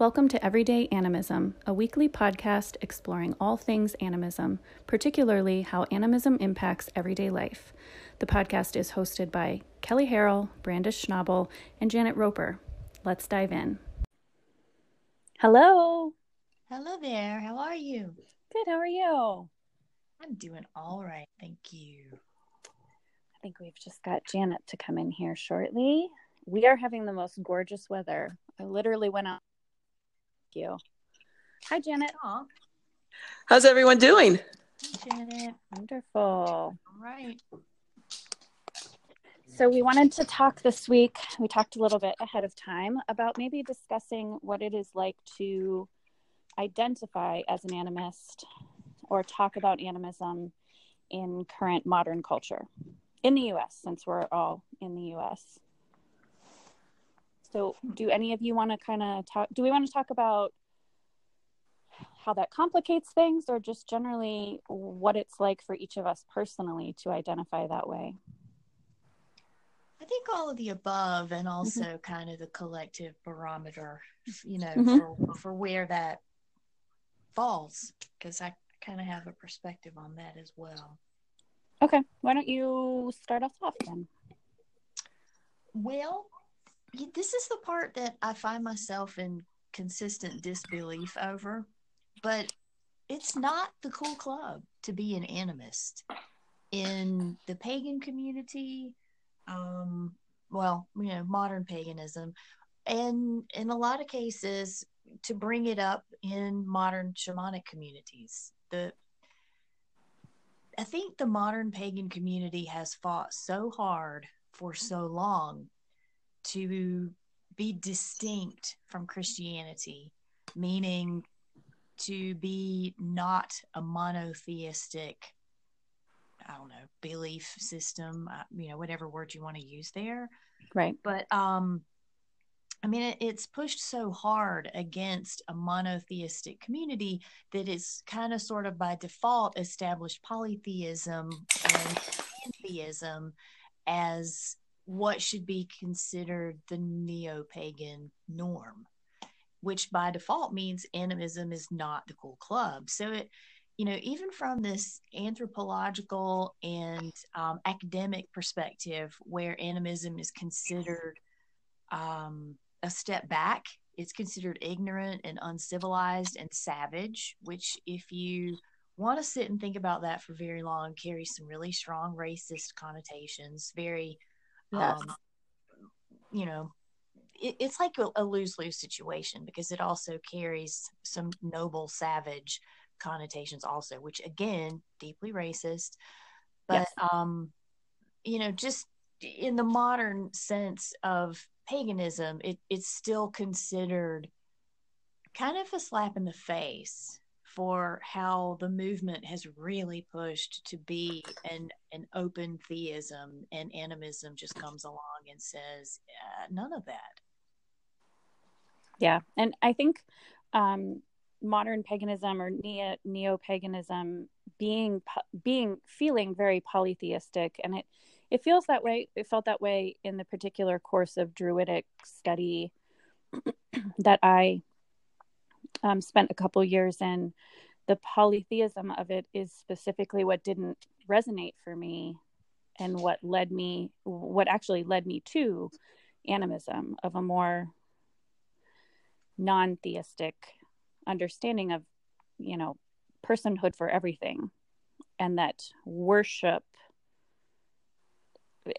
Welcome to Everyday Animism, a weekly podcast exploring all things animism, particularly how animism impacts everyday life. The podcast is hosted by Kelly Harrell, Brandis Schnabel, and Janet Roper. Let's dive in. Hello. Hello there. How are you? Good. How are you? I'm doing all right. Thank you. I think we've just got Janet to come in here shortly. We are having the most gorgeous weather. I literally went out you. Hi, Janet. Aww. How's everyone doing? Janet. Wonderful. All right. So, we wanted to talk this week. We talked a little bit ahead of time about maybe discussing what it is like to identify as an animist or talk about animism in current modern culture in the US, since we're all in the US. So, do any of you want to kind of talk? Do we want to talk about how that complicates things, or just generally what it's like for each of us personally to identify that way? I think all of the above, and mm-hmm. also mm-hmm. kind of the collective barometer, you know, mm-hmm. for, for where that falls, because I kind of have a perspective on that as well. Okay, why don't you start us off then? Well, this is the part that I find myself in consistent disbelief over, but it's not the cool club to be an animist in the pagan community. Um, well, you know, modern paganism, and in a lot of cases, to bring it up in modern shamanic communities. The I think the modern pagan community has fought so hard for so long to be distinct from Christianity, meaning to be not a monotheistic, I don't know, belief system, uh, you know, whatever word you want to use there. Right. But, um, I mean, it, it's pushed so hard against a monotheistic community that it's kind of sort of by default established polytheism and theism as what should be considered the neo pagan norm, which by default means animism is not the cool club. So it, you know, even from this anthropological and um, academic perspective, where animism is considered um, a step back, it's considered ignorant and uncivilized and savage, which, if you want to sit and think about that for very long, carries some really strong racist connotations, very Yes. Um, you know, it, it's like a, a lose lose situation because it also carries some noble savage connotations, also, which again, deeply racist. But, yes. um, you know, just in the modern sense of paganism, it, it's still considered kind of a slap in the face for how the movement has really pushed to be an an open theism and animism just comes along and says uh, none of that. Yeah and i think um, modern paganism or neo neo paganism being being feeling very polytheistic and it it feels that way it felt that way in the particular course of druidic study that i um, spent a couple years in, the polytheism of it is specifically what didn't resonate for me and what led me, what actually led me to animism of a more non theistic understanding of, you know, personhood for everything and that worship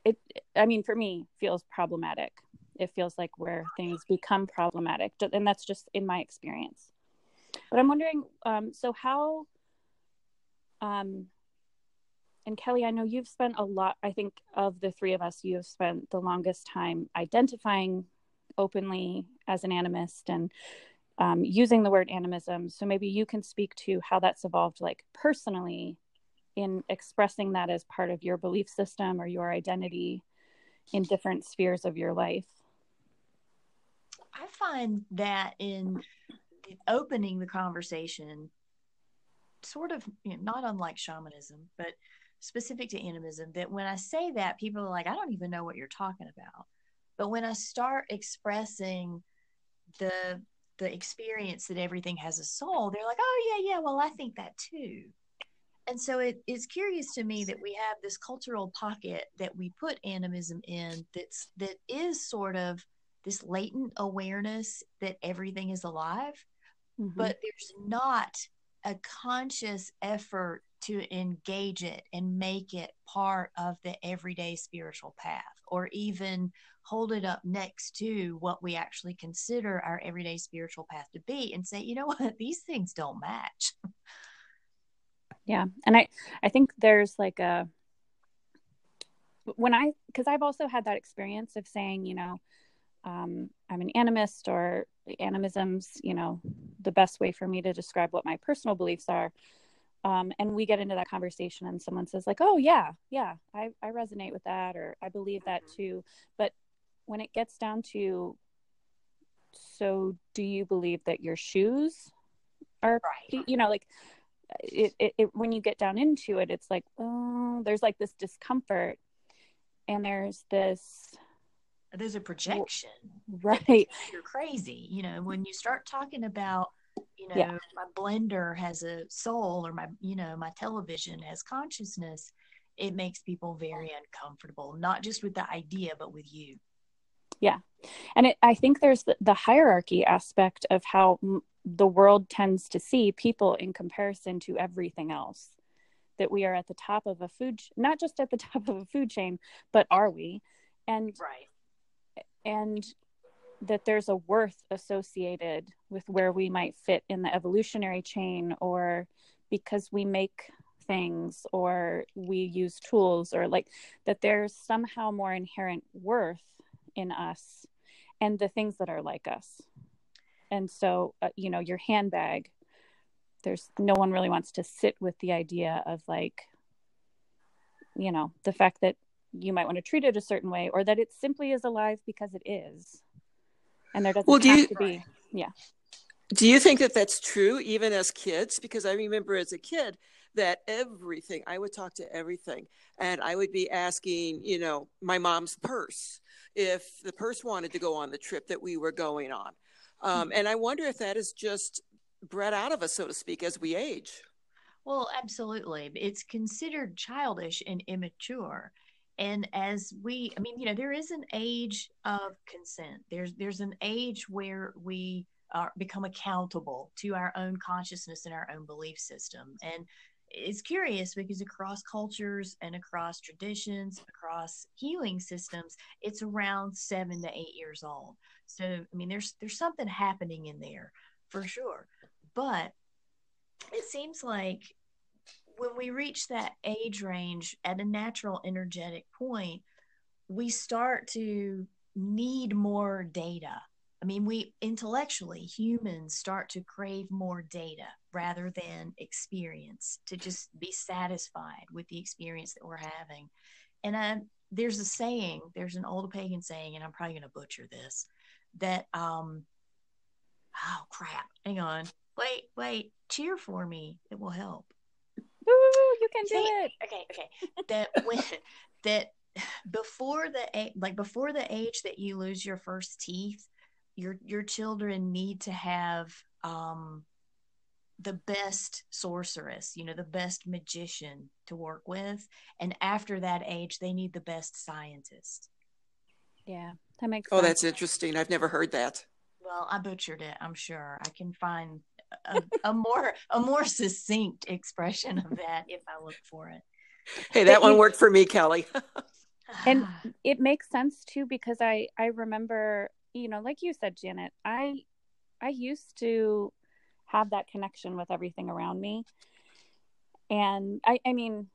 it i mean for me feels problematic. It feels like where things become problematic. And that's just in my experience but i'm wondering um, so how um, and kelly i know you've spent a lot i think of the three of us you have spent the longest time identifying openly as an animist and um, using the word animism. So maybe you can speak to how that's evolved like personally in expressing that as part of your belief system or your identity in different spheres of your life. I find that in opening the conversation, sort of you know, not unlike shamanism, but specific to animism, that when I say that, people are like, I don't even know what you're talking about. But when I start expressing the the experience that everything has a soul, they're like, oh, yeah, yeah, well, I think that too. And so it is curious to me that we have this cultural pocket that we put animism in that's that is sort of this latent awareness that everything is alive, mm-hmm. but there's not a conscious effort to engage it and make it part of the everyday spiritual path or even hold it up next to what we actually consider our everyday spiritual path to be and say you know what? These things don't match. Yeah. And i i think there's like a when i because i've also had that experience of saying you know um, i'm an animist or animism's you know the best way for me to describe what my personal beliefs are um, and we get into that conversation and someone says like oh yeah yeah I, I resonate with that or i believe that mm-hmm. too but when it gets down to so do you believe that your shoes are right. you know like it, it, it, when you get down into it it's like oh there's like this discomfort and there's this there's a projection. right. You're crazy you know when you start talking about you know yeah. my blender has a soul or my you know my television has consciousness it makes people very uncomfortable not just with the idea but with you. Yeah. And it, i think there's the, the hierarchy aspect of how m- the world tends to see people in comparison to everything else. That we are at the top of a food not just at the top of a food chain but are we? And right and that there's a worth associated with where we might fit in the evolutionary chain or because we make things or we use tools or like that there's somehow more inherent worth in us and the things that are like us. And so uh, you know your handbag there's no one really wants to sit with the idea of like you know the fact that you might want to treat it a certain way or that it simply is alive because it is. And there doesn't well, do have you, to be. Yeah. Do you think that that's true even as kids? Because i remember as a kid that everything i would talk to everything and i would be asking you know my mom's purse if the purse wanted to go on the trip that we were going on. Um, mm-hmm. and i wonder if that is just bred out of us so to speak as we age. Well absolutely. It's considered childish and immature and as we i mean you know there is an age of consent. There's there's an age where we are become accountable to our own consciousness and our own belief system. And it's curious because across cultures and across traditions across healing systems it's around seven to eight years old. So i mean there's there's something happening in there for sure. But it seems like when we reach that age range at a natural energetic point, we start to need more data. I mean, we intellectually, humans start to crave more data rather than experience to just be satisfied with the experience that we're having. And I, there's a saying, there's an old pagan saying, and I'm probably going to butcher this, that, um, oh crap, hang on, wait, wait, cheer for me, it will help. Woo, you can do it. Okay, okay. That when that before the like before the age that you lose your first teeth, your your children need to have um the best sorceress, you know, the best magician to work with. And after that age, they need the best scientist. Yeah, that makes Oh, that's interesting. I've never heard that. Well, I butchered it, I'm sure. I can find a, a more a more succinct expression of that if I look for it. Hey, that one worked for me, Kelly. and ah. it makes sense too because I I remember, you know, like you said, Janet, I I used to have that connection with everything around me. And I I mean,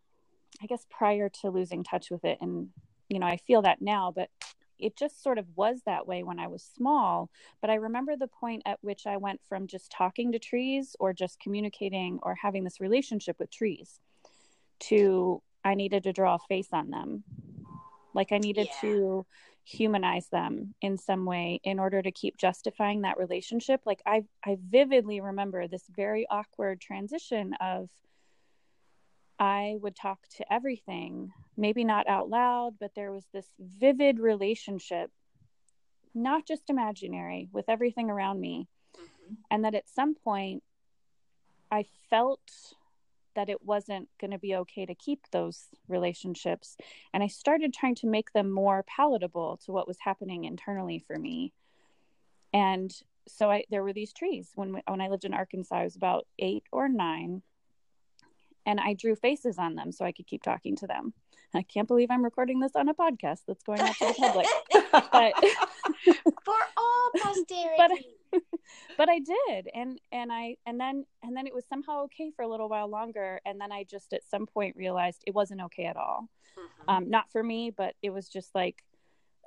I guess prior to losing touch with it and you know, I feel that now, but it just sort of was that way when I was small. But I remember the point at which I went from just talking to trees or just communicating or having this relationship with trees to I needed to draw a face on them. Like I needed yeah. to humanize them in some way in order to keep justifying that relationship. Like I I vividly remember this very awkward transition of I would talk to everything, maybe not out loud, but there was this vivid relationship, not just imaginary, with everything around me. Mm-hmm. and that at some point I felt that it wasn't going to be okay to keep those relationships and I started trying to make them more palatable to what was happening internally for me. And so I there were these trees when when I lived in Arkansas I was about 8 or 9 and I drew faces on them so I could keep talking to them. I can't believe I'm recording this on a podcast that's going out to the public. but for all posterity. But, but I did, and and I and then and then it was somehow okay for a little while longer, and then I just at some point realized it wasn't okay at all. Mm-hmm. Um, not for me, but it was just like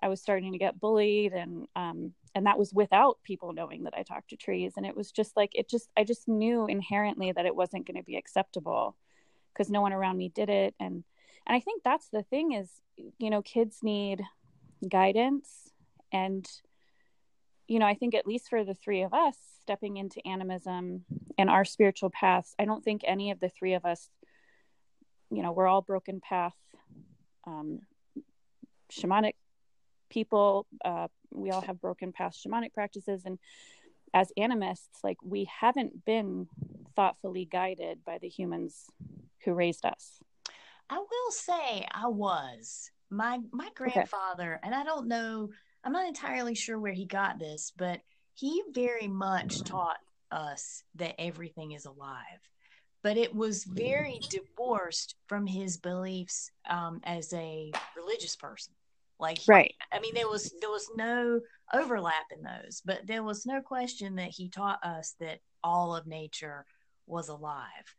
I was starting to get bullied, and um, and that was without people knowing that I talked to trees, and it was just like it just I just knew inherently that it wasn't going to be acceptable because no one around me did it, and and I think that's the thing is you know kids need guidance and you know, I think at least for the three of us stepping into animism and our spiritual paths, I don't think any of the three of us, you know, we're all broken path, um, shamanic people. Uh, we all have broken path shamanic practices. And as animists, like we haven't been thoughtfully guided by the humans who raised us. I will say I was. My my grandfather, okay. and I don't know I'm not entirely sure where he got this, but he very much taught us that everything is alive. But it was very divorced from his beliefs um, as a religious person. Like, right. I mean, there was there was no overlap in those, but there was no question that he taught us that all of nature was alive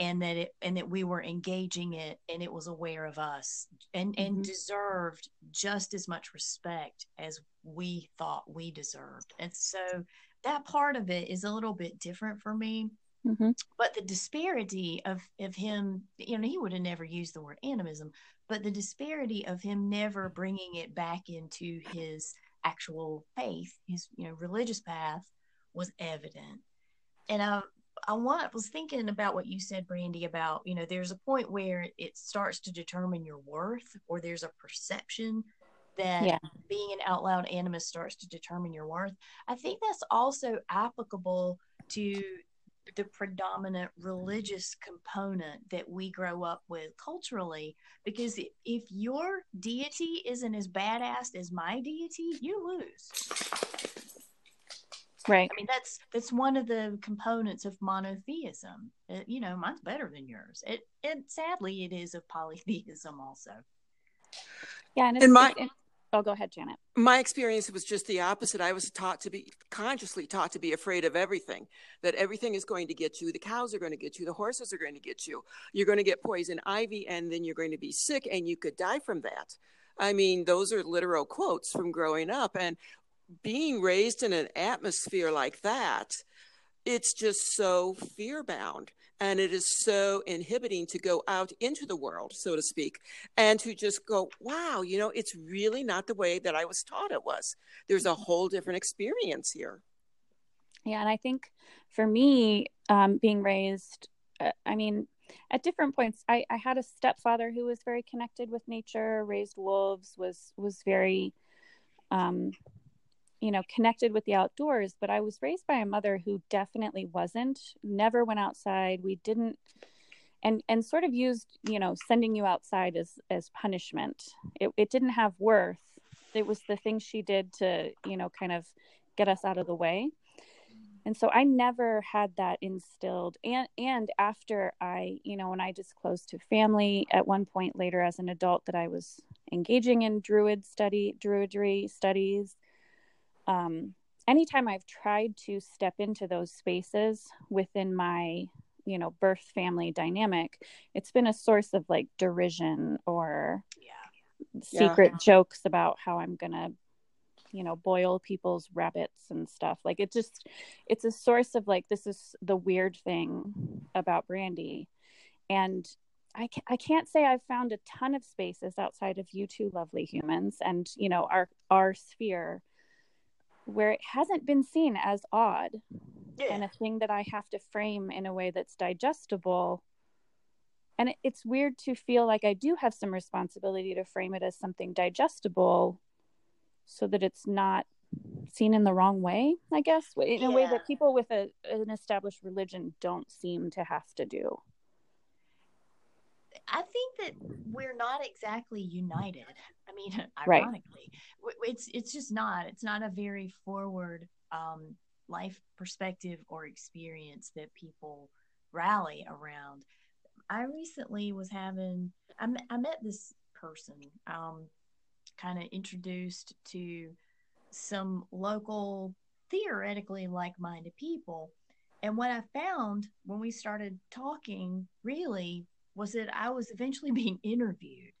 and that it and that we were engaging it and it was aware of us and and mm-hmm. deserved just as much respect as we thought we deserved and so that part of it is a little bit different for me mm-hmm. but the disparity of of him you know he would have never used the word animism but the disparity of him never mm-hmm. bringing it back into his actual faith his you know religious path was evident and I I want was thinking about what you said, Brandy, about you know there's a point where it starts to determine your worth, or there's a perception that yeah. being an out loud animist starts to determine your worth. I think that's also applicable to the predominant religious component that we grow up with culturally because if your deity isn't as badass as my deity you lose Right. I mean, that's that's one of the components of monotheism. It, you know, mine's better than yours. It, and sadly, it is of polytheism also. Yeah, and, and my. It, oh, go ahead, Janet. My experience was just the opposite. I was taught to be consciously taught to be afraid of everything. That everything is going to get you. The cows are going to get you. The horses are going to get you. You're going to get poison ivy, and then you're going to be sick, and you could die from that. I mean, those are literal quotes from growing up. And being raised in an atmosphere like that, it's just so fear bound and it is so inhibiting to go out into the world, so to speak, and to just go, wow, you know, it's really not the way that I was taught it was. There's a whole different experience here. Yeah, and I think for me, um, being raised, uh, I mean, at different points, I, I had a stepfather who was very connected with nature, raised wolves, was was very um, you know connected with the outdoors but i was raised by a mother who definitely wasn't never went outside. We didn't and and sort of used you know sending you outside as as punishment. It, it didn't have worth. It was the thing she did to you know kind of get us out of the way. And so i never had that instilled. And and after i you know when i disclosed to family at one point later as an adult that i was engaging in druid study druidry studies um, anytime I've tried to step into those spaces within my, you know, birth family dynamic, it's been a source of like derision or yeah. secret yeah. jokes about how I'm going to, you know, boil people's rabbits and stuff. Like it just, it's a source of like, this is the weird thing about Brandy. And I, I can't say I've found a ton of spaces outside of you two lovely humans and, you know, our, our sphere where it hasn't been seen as odd yeah. and a thing that I have to frame in a way that's digestible. And it, it's weird to feel like I do have some responsibility to frame it as something digestible so that it's not seen in the wrong way, I guess, in Yeah. a way that people with a, an established religion don't seem to have to do. I think that we're not exactly united. I mean, ironically, w- it's it's just not. It's not a very forward um, life perspective or experience that people rally around. I recently was having. I met, I met this person, um, kind of introduced to some local, theoretically like-minded people, and what I found when we started talking, really, was that I was eventually being interviewed.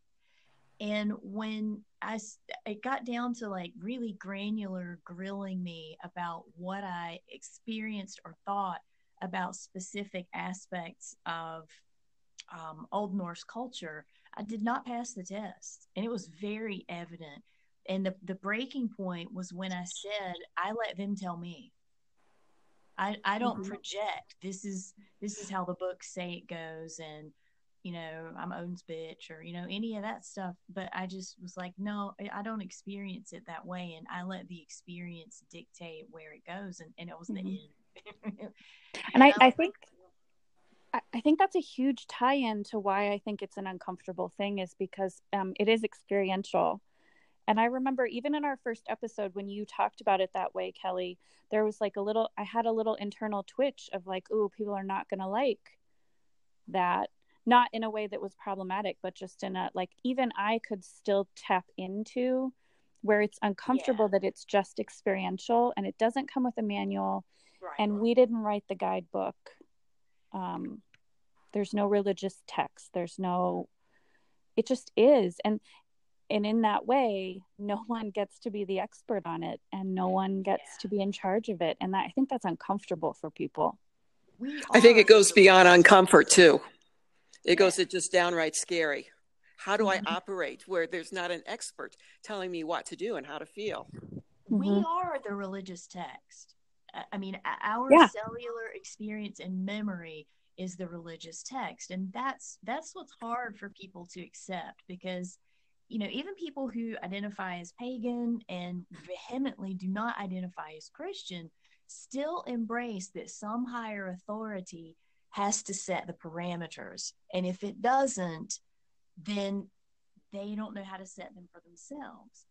And when I it got down to like really granular grilling me about what I experienced or thought about specific aspects of um, Old Norse culture, I did not pass the test. And it was very evident. And the, the breaking point was when I said, I let them tell me. I, I don't Mhm. project. This is this is how the books say it goes, and you know I'm Odin's bitch or you know any of that stuff. But I just was like, no, I- don't experience it that way, and I let the experience dictate where it goes, and, and it was Mhm. the end. And I? I think I I think that's a huge tie-in to why I think it's an uncomfortable thing is because um, it is experiential. And I remember even in our first episode when you talked about it that way, Kelly, there was like a little I had a little internal twitch of like, oh, people are not gonna like that. Not in a way that was problematic, but just in a like even I could still tap into where it's uncomfortable that it's just experiential and it doesn't come with a manual. Right. and we didn't write the guidebook. Um there's no religious text. There's no it just is. And and in that way no one gets to be the expert on it and no one gets Yeah. to be in charge of it. And that, i think that's uncomfortable for people. I think it goes beyond religious uncomfort too. It goes to just downright scary. How do Mhm. I operate where there's not an expert telling me what to do and how to feel? we Mhm. are the religious text. I- I mean, our Yeah. cellular experience and memory is the religious text, and that's that's what's hard for people to accept because, you know, even people who identify as pagan and vehemently do not identify as Christian still embrace that some higher authority has to set the parameters, and if it doesn't, then they don't know how to set them for themselves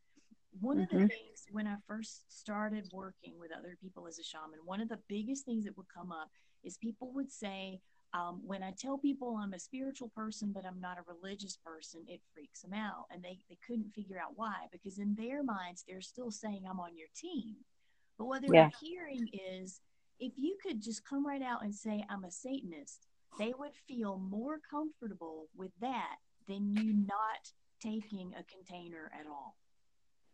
one of the Mhm. things when I first started working with other people as a shaman, one of the biggest things that would come up is people would say, um, when I tell people I'm a spiritual person, but I'm not a religious person, it freaks them out. And they, they couldn't figure out why, because in their minds, they're still saying I'm on your team. But what they're Yeah. hearing is if you could just come right out and say I'm a Satanist, they would feel more comfortable with that than you not taking a container at all.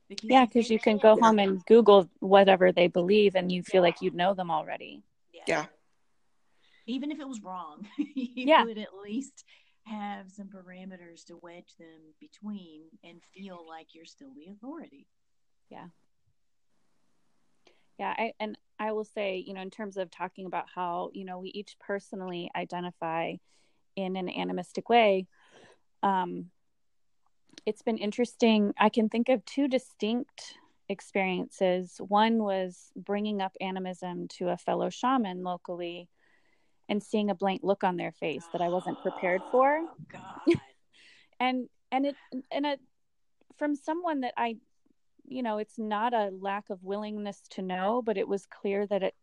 Because yeah because you can go home and google whatever they believe and you feel like you know them already Yeah. Even if it was wrong, you Yeah. would at least have some parameters to wedge them between and feel like you're still the authority. Yeah I, and i will say you know in terms of talking about how you know we each personally identify in an animistic way um it's been interesting. I can think of two distinct experiences. One was bringing up animism to a fellow shaman locally and seeing a blank look on their face that i wasn't prepared for. Oh, God. and and it and it from someone that i you know it's not a lack of willingness to know but it was clear that it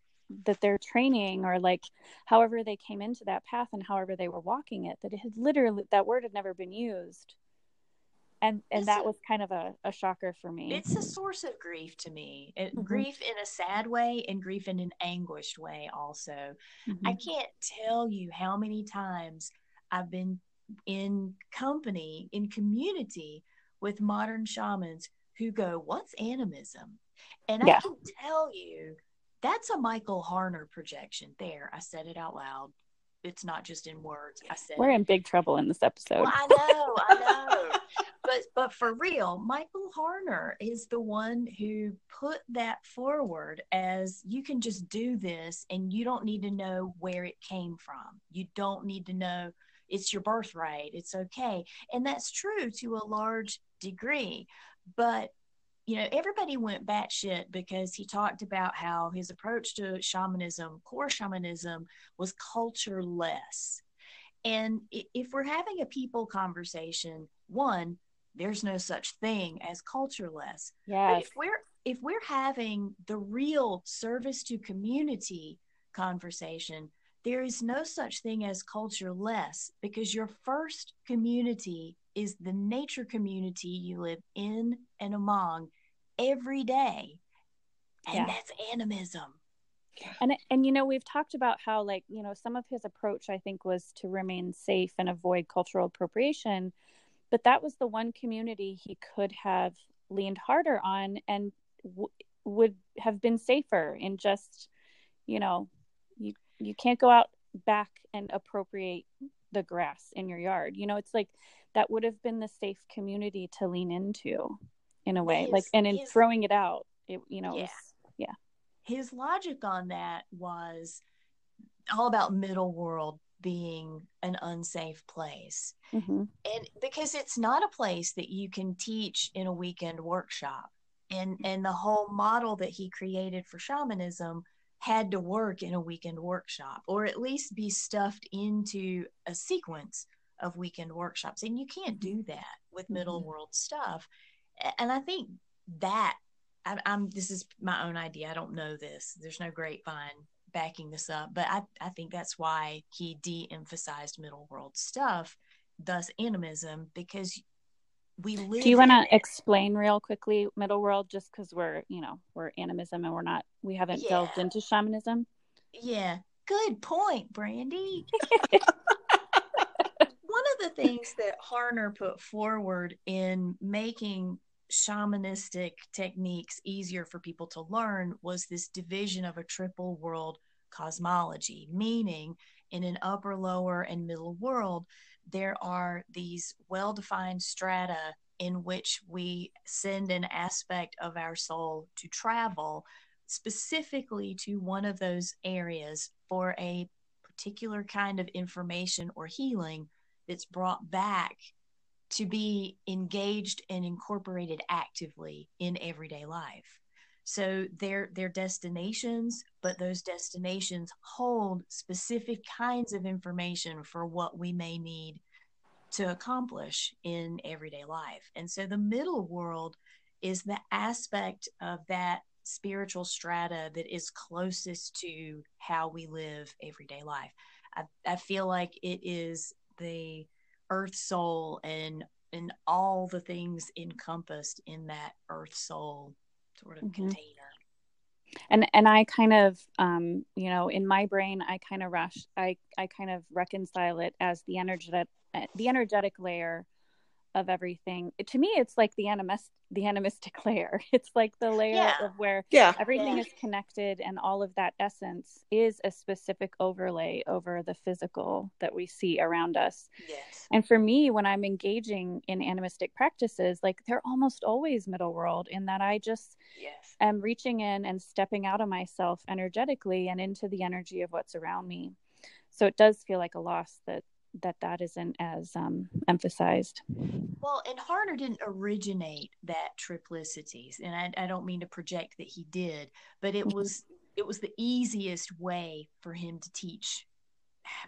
that their training or like however they came into that path and however they were walking it that it had literally that word had never been used and and It's that was kind of a, a shocker for me It's a source of grief to me. It, Mhm. Grief in a sad way and grief in an anguished way, also. I Mhm. can't tell you how many times I've been in company, in community with modern shamans who go, What's animism? And I can tell you that's a Michael Harner projection. There, I said it out loud. It's not just in words. I said we're in big trouble in this episode Well, I know, I know. but but for real, Michael Harner is the one who put that forward as you can just do this and you don't need to know where it came from. You don't need to know it's your birthright. It's okay. And that's true to a large degree. But you know, everybody went batshit because he talked about how his approach to shamanism, core shamanism, was cultureless. And if we're having a people conversation, one, there's no such thing as cultureless. Yeah. If we're if we're having the real service to community conversation, there is no such thing as cultureless because your first community is the nature community you live in and among every day. And yeah. that's animism. And and you know we've talked about how like you know some of his approach I think was to remain safe and avoid cultural appropriation but that was the one community he could have leaned harder on and w- would have been safer in just you know you you can't go out back and appropriate the grass in your yard you know it's like that would have been the safe community to lean into in a way his, like and in his, throwing it out it you know yeah. Was, yeah his logic on that was all about middle world being an unsafe place. Mm-hmm. And because it's not a place that you can teach in a weekend workshop. And and the whole model that he created for shamanism had to work in a weekend workshop or at least be stuffed into a sequence of weekend workshops. And you can't do that with middle mm-hmm. world stuff. And I think that I, am this is my own idea. I don't know this. There's no grapevine backing this up, but I, I think that's why he de emphasized middle world stuff, thus animism, because we live. Do you want to explain real quickly middle world just because we're, you know, we're animism and we're not, we haven't yeah. delved into shamanism? Yeah. Good point, Brandy. Things that Harner put forward in making shamanistic techniques easier for people to learn was this division of a triple world cosmology, meaning in an upper, lower, and middle world, there are these well defined strata in which we send an aspect of our soul to travel specifically to one of those areas for a particular kind of information or healing that's brought back to be engaged and incorporated actively in everyday life. So they're they're destinations, but those destinations hold specific kinds of information for what we may need to accomplish in everyday life. And so the middle world is the aspect of that spiritual strata that is closest to how we live everyday life. I, I feel like it is the earth soul and and all the things encompassed in that earth soul sort of mm-hmm. container and and i kind of um you know in my brain i kind of rush i i kind of reconcile it as the energetic the energetic layer of everything to me it's like the animist the animistic layer it's like the layer yeah. of where yeah. everything yeah. is connected and all of that essence is a specific overlay over the physical that we see around us yes and for me when i'm engaging in animistic practices like they're almost always middle world in that i just yes. am reaching in and stepping out of myself energetically and into the energy of what's around me so it does feel like a loss that that that isn't as um, emphasized. Well, and Harner didn't originate that triplicities, and I, I don't mean to project that he did, but it mm-hmm. was it was the easiest way for him to teach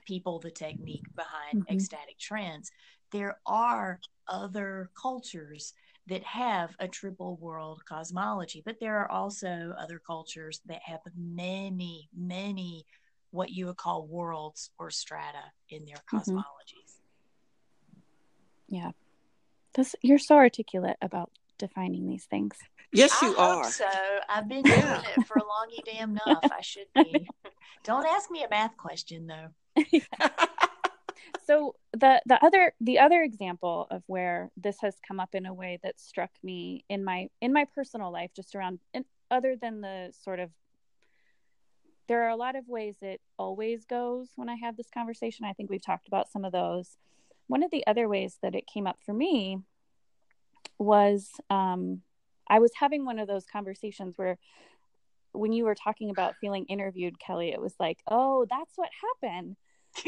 people the technique behind mm-hmm. ecstatic trance. There are other cultures that have a triple world cosmology, but there are also other cultures that have many, many what you would call worlds or strata in their mm-hmm. cosmologies. Yeah. This, you're so articulate about defining these things. Yes, you I are. so I've been doing it for long damn enough. I should be. Don't ask me a math question though. so the the other the other example of where this has come up in a way that struck me in my in my personal life, just around and other than the sort of there are a lot of ways it always goes when I have this conversation. I think we've talked about some of those. One of the other ways that it came up for me was um, I was having one of those conversations where when you were talking about feeling interviewed, Kelly, it was like, oh, that's what happened.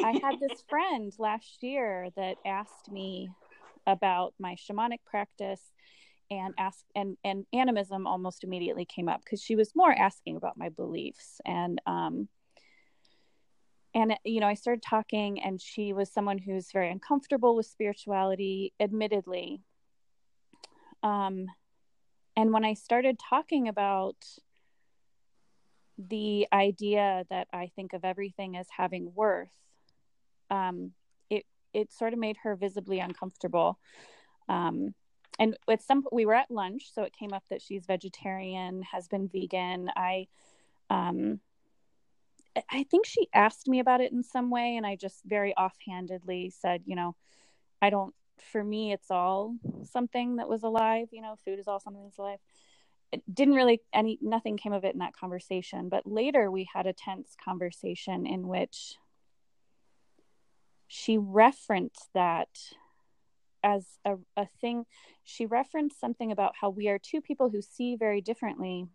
I had this friend last year that asked me about my shamanic practice and ask and and animism almost immediately came up because she was more asking about my beliefs and um and you know i started talking and she was someone who's very uncomfortable with spirituality admittedly. Um and when i started talking about the idea that i think of everything as having worth um it it sort of made her visibly uncomfortable. Um and with some we were at lunch so it came up that she's vegetarian has been vegan. I um i think she asked me about it in some way and i just very offhandedly said you know i don't for me it's all something that was alive you know food is all something that's alive. It didn't really any nothing came of it in that conversation but later we had a tense conversation in which she referenced that as a, a thing she referenced something about how we are two people who see very differently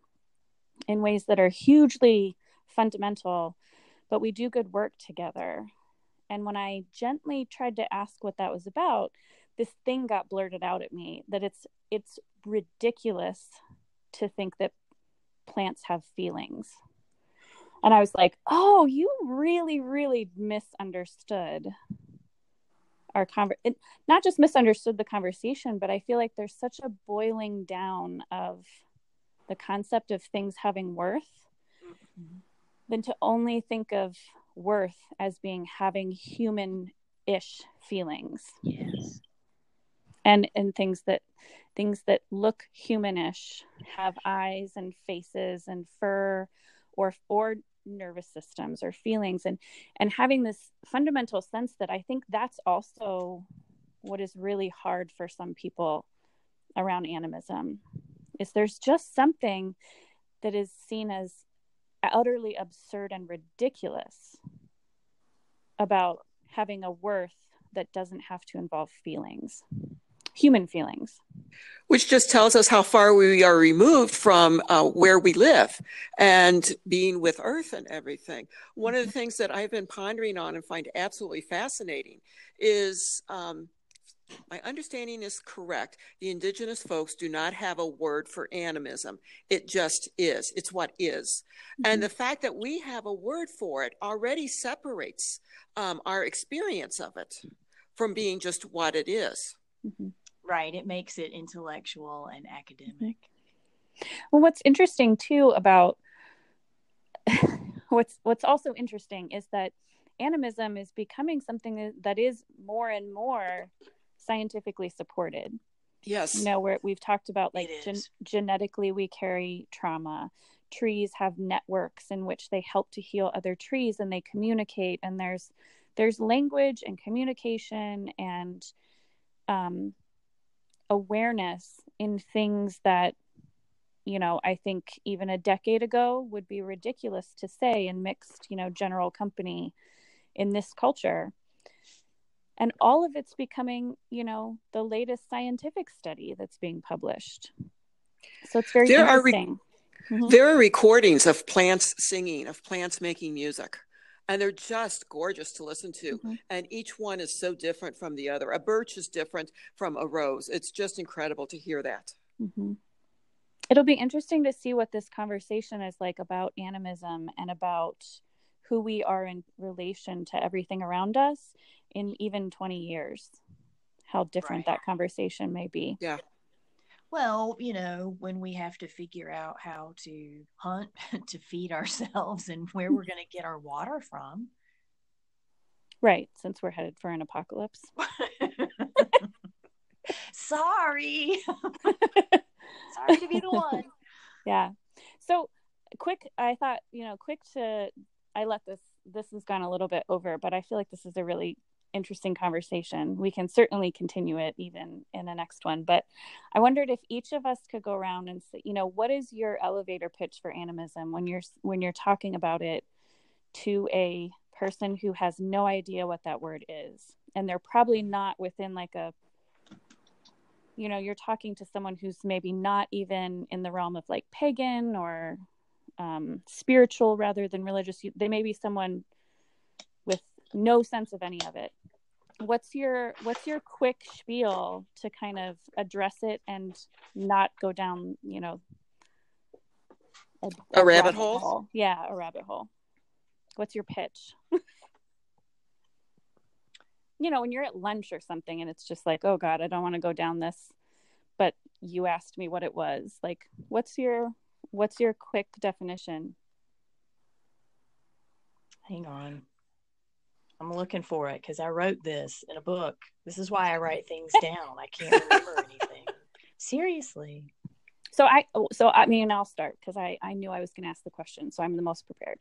in ways that are hugely fundamental but we do good work together. And when i gently tried to ask what that was about this thing got blurted out at me that it's it's ridiculous to think that plants have feelings. And i was like oh you really really misunderstood our conver- not just misunderstood the conversation but i feel like there's such a boiling down of the concept of things having worth mm-hmm. than to only think of worth as being having human-ish feelings yes and and things that things that look humanish have eyes and faces and fur or or nervous systems or feelings and and having this fundamental sense that i think that's also what is really hard for some people around animism is there's just something that is seen as utterly absurd and ridiculous about having a worth that doesn't have to involve feelings human feelings. Which just tells us how far we are removed from uh, where we live and being with Earth and everything. One of the things that I've been pondering on and find absolutely fascinating is um, my understanding is correct. The indigenous folks do not have a word for animism. It just is. It's what is. Mm-hmm. And the fact that we have a word for it already separates um, our experience of it from being just what it is. Mm-hmm. Right. It makes it intellectual and academic. Well, what's interesting too about what's what's also interesting is that animism is becoming something that is more and more scientifically supported. Yes. You know, where we've talked about like gen- genetically we carry trauma. Trees have networks in which they help to heal other trees and they communicate and there's there's language and communication and um awareness in things that you know i think even a decade ago would be ridiculous to say in mixed you know general company in this culture and all of it's becoming you know the latest scientific study that's being published so it's very there interesting. are re- mm-hmm. there are recordings of plants singing of plants making music and they're just gorgeous to listen to. Mm-hmm. And each one is so different from the other. A birch is different from a rose. It's just incredible to hear that. Mm-hmm. It'll be interesting to see what this conversation is like about animism and about who we are in relation to everything around us in even 20 years. How different right. that conversation may be. Yeah. Well, you know, when we have to figure out how to hunt to feed ourselves and where we're going to get our water from. Right, since we're headed for an apocalypse. Sorry. Sorry to be the one. Yeah. So, quick, I thought, you know, quick to, I let this, this has gone a little bit over, but I feel like this is a really interesting conversation. We can certainly continue it even in the next one. But I wondered if each of us could go around and say, you know, what is your elevator pitch for animism when you're when you're talking about it to a person who has no idea what that word is, and they're probably not within like a you know you're talking to someone who's maybe not even in the realm of like pagan or um, spiritual rather than religious they may be someone with no sense of any of it what's your what's your quick spiel to kind of address it and not go down you know a, a, a rabbit, rabbit hole? hole? yeah a rabbit hole what's your pitch you know when you're at lunch or something and it's just like oh god i don't want to go down this but you asked me what it was like what's your what's your quick definition hang on I'm looking for it because I wrote this in a book. This is why I write things down. I can't remember anything. Seriously. So I so I mean I'll start because I I knew I was going to ask the question, so I'm the most prepared.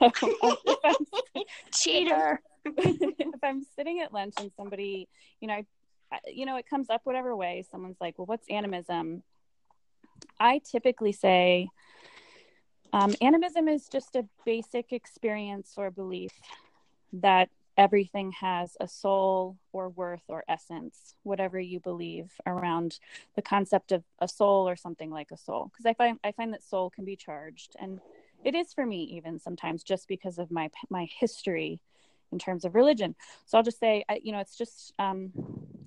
So, Cheater. if I'm sitting at lunch and somebody, you know, I, you know, it comes up whatever way. Someone's like, "Well, what's animism?" I typically say, um, animism is just a basic experience or belief that everything has a soul or worth or essence, whatever you believe around the concept of a soul or something like a soul. Because I find I find that soul can be charged, and it is for me even sometimes just because of my my history in terms of religion. So I'll just say, you know, it's just um,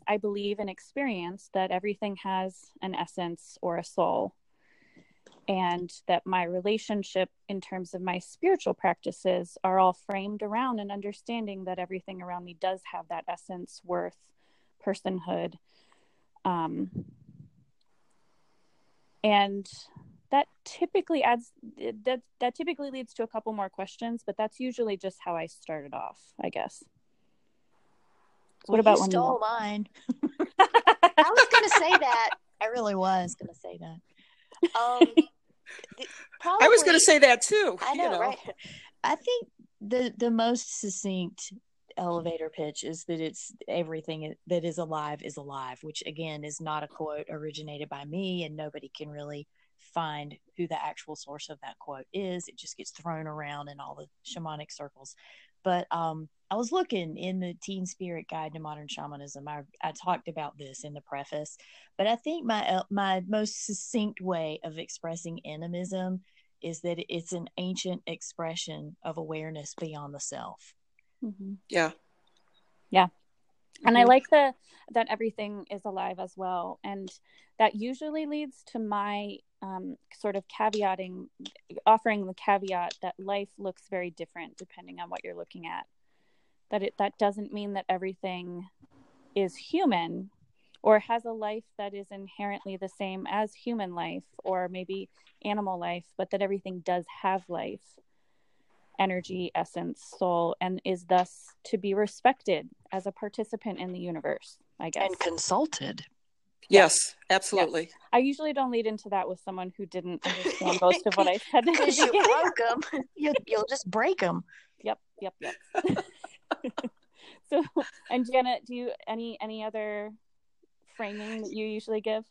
I believe and experience that everything has an essence or a soul, and that my relationship in terms of my spiritual practices are all framed around an understanding that everything around me does have that essence worth personhood. Um, and that typically adds that that typically leads to a couple more questions but that's usually just how i started off i guess. What about you stole mine. I was gonna say that. I really was gonna say that um, probably, I was going to say that too. I know, you know, right? I think the the most succinct elevator pitch is that it's everything that is alive is alive, which again is not a quote originated by me, and nobody can really find who the actual source of that quote is. It just gets thrown around in all the shamanic circles. But um, I was looking in the Teen Spirit Guide to Modern Shamanism. I, I talked about this in the preface, but I think my uh, my most succinct way of expressing animism is that it's an ancient expression of awareness beyond the self. Mm-hmm. Yeah, yeah, and I mm-hmm. like the that everything is alive as well, and that usually leads to my um, sort of caveating, offering the caveat that life looks very different depending on what you're looking at. That it that doesn't mean that everything is human or has a life that is inherently the same as human life or maybe animal life, but that everything does have life, energy, essence, soul, and is thus to be respected as a participant in the universe, I guess. And consulted. Yes, absolutely. Yes. I usually don't lead into that with someone who didn't understand most of what I said. Because you broke them, you, you'll just break them. Yep, yep, yep. so, and Janet, do you any any other framing that you usually give?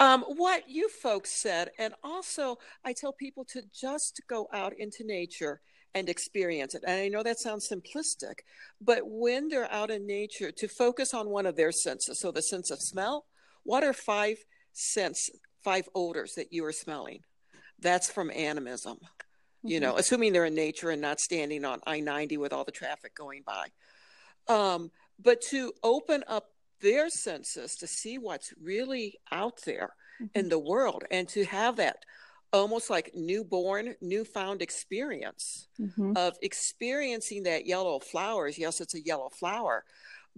Um, what you folks said, and also I tell people to just go out into nature and experience it. And I know that sounds simplistic, but when they're out in nature, to focus on one of their senses. So the sense of smell, what are five scents, five odors that you are smelling? That's from animism, mm-hmm. you know, mm-hmm. assuming they're in nature and not standing on I 90 with all the traffic going by. Um, but to open up their senses to see what's really out there mm-hmm. in the world and to have that almost like newborn, newfound experience mm-hmm. of experiencing that yellow flowers. Yes, it's a yellow flower,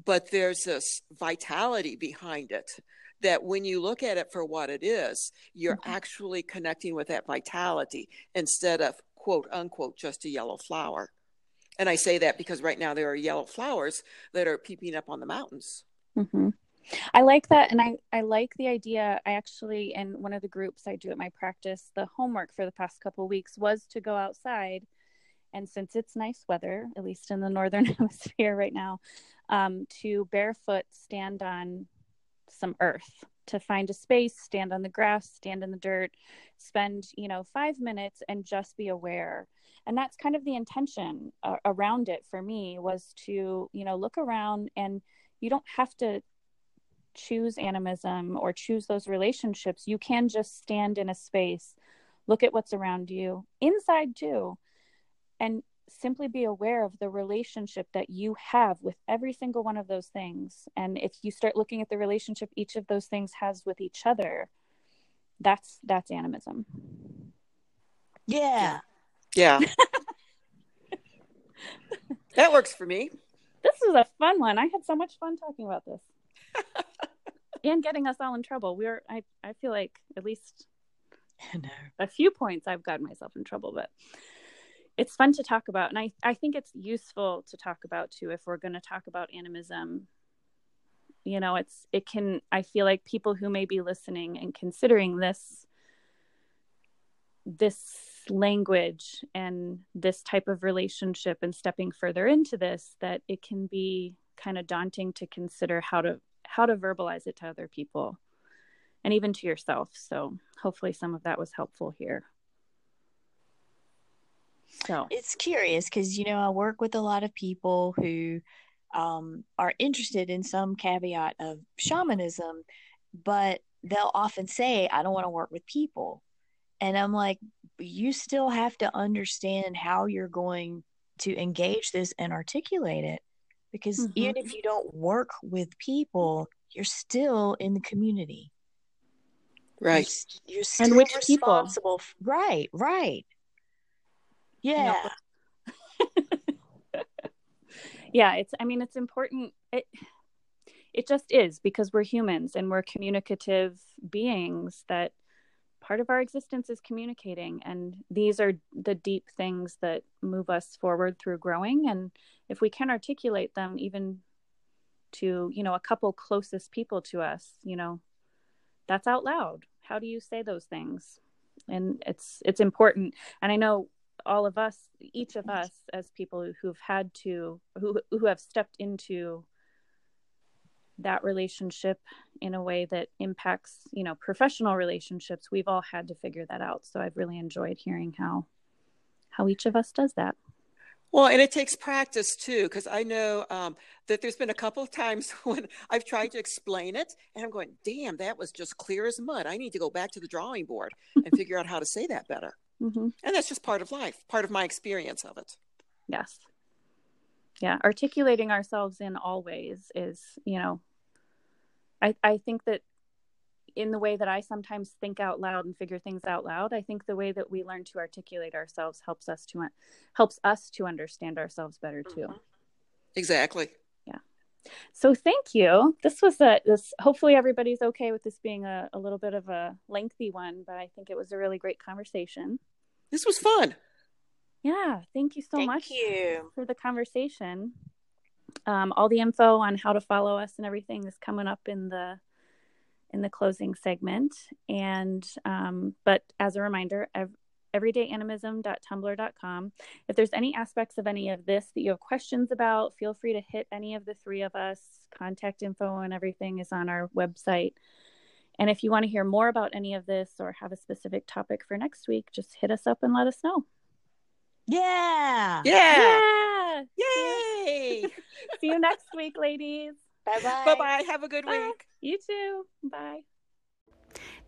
but there's this vitality behind it that when you look at it for what it is, you're mm-hmm. actually connecting with that vitality instead of quote unquote just a yellow flower. And I say that because right now there are yellow flowers that are peeping up on the mountains. Mm-hmm. I like that. And I, I like the idea. I actually, in one of the groups I do at my practice, the homework for the past couple weeks was to go outside. And since it's nice weather, at least in the northern hemisphere right now, um, to barefoot stand on some earth to find a space stand on the grass stand in the dirt spend you know five minutes and just be aware. And that's kind of the intention uh, around it for me was to you know look around and you don't have to choose animism or choose those relationships. You can just stand in a space look at what's around you inside too. And simply be aware of the relationship that you have with every single one of those things and if you start looking at the relationship each of those things has with each other that's that's animism Yeah. Yeah. that works for me. this is a fun one i had so much fun talking about this and getting us all in trouble We are i i feel like at least no. a few points I've gotten myself in trouble, but it's fun to talk about. And I, I think it's useful to talk about too if we're going to talk about animism. You know, it's, it can, I feel like people who may be listening and considering this, this language and this type of relationship and stepping further into this, that it can be kind of daunting to consider how to, how to verbalize it to other people and even to yourself. So hopefully some of that was helpful here. So It's curious because, you know, I work with a lot of people who um, are interested in some caveat of shamanism, but they'll often say, I don't want to work with people. And I'm like, you still have to understand how you're going to engage this and articulate it. Because Mhm. even if you don't work with people, you're still in the community. You're, Right. you're still And which people? responsible. f- right, right. Yeah. yeah, it's I mean it's important it it just is because we're humans and we're communicative beings that part of our existence is communicating. And these are the deep things that move us forward through growing. And if we can articulate them even to you know a couple closest people to us you know that's out loud. How do you say those things? And it's it's important. And i know all of us each of us as people who've had to who who have stepped into that relationship in a way that impacts you know professional relationships we've all had to figure that out so i've really enjoyed hearing how how each of us does that Well, and it takes practice too, because I know um, that there's been a couple of times when I've tried to explain it and I'm going, damn, that was just clear as mud. I need to go back to the drawing board and figure out how to say that better. Hmm And that's just part of life, part of my experience of it. yes yeah articulating ourselves in all ways is you know i i think that in the way that i sometimes think out loud and figure things out loud i think the way that we learn to articulate ourselves helps us to helps us to understand ourselves better too Exactly. So thank you this was a this hopefully everybody's okay with this being a, a little bit of a lengthy one but i think it was a really great conversation This was fun. yeah thank you so Thank much you. for the conversation. Um, all the info on how to follow us and everything is coming up in the in the closing segment. And um, but as a reminder, ev- everydayanimism.tumblr.com. If there's any aspects of any of this that you have questions about, feel free to hit any of the three of us. Contact info and everything is on our website. And if you want to hear more about any of this or have a specific topic for next week, just hit us up and let us know. Yeah. Yeah. Yeah. Yay. See you next week, ladies. Bye bye. bye bye. Have a good Bye. week. You too. Bye.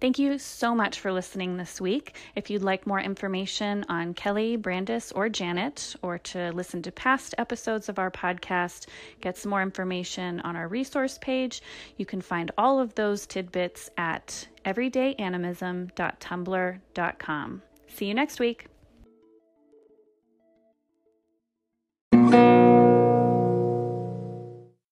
Thank you so much for listening this week. If you'd like more information on Kelly, Brandis, or Janet, or to listen to past episodes of our podcast, get some more information on our resource page, you can find all of those tidbits at everydayanimism.tumblr.com. See you next week.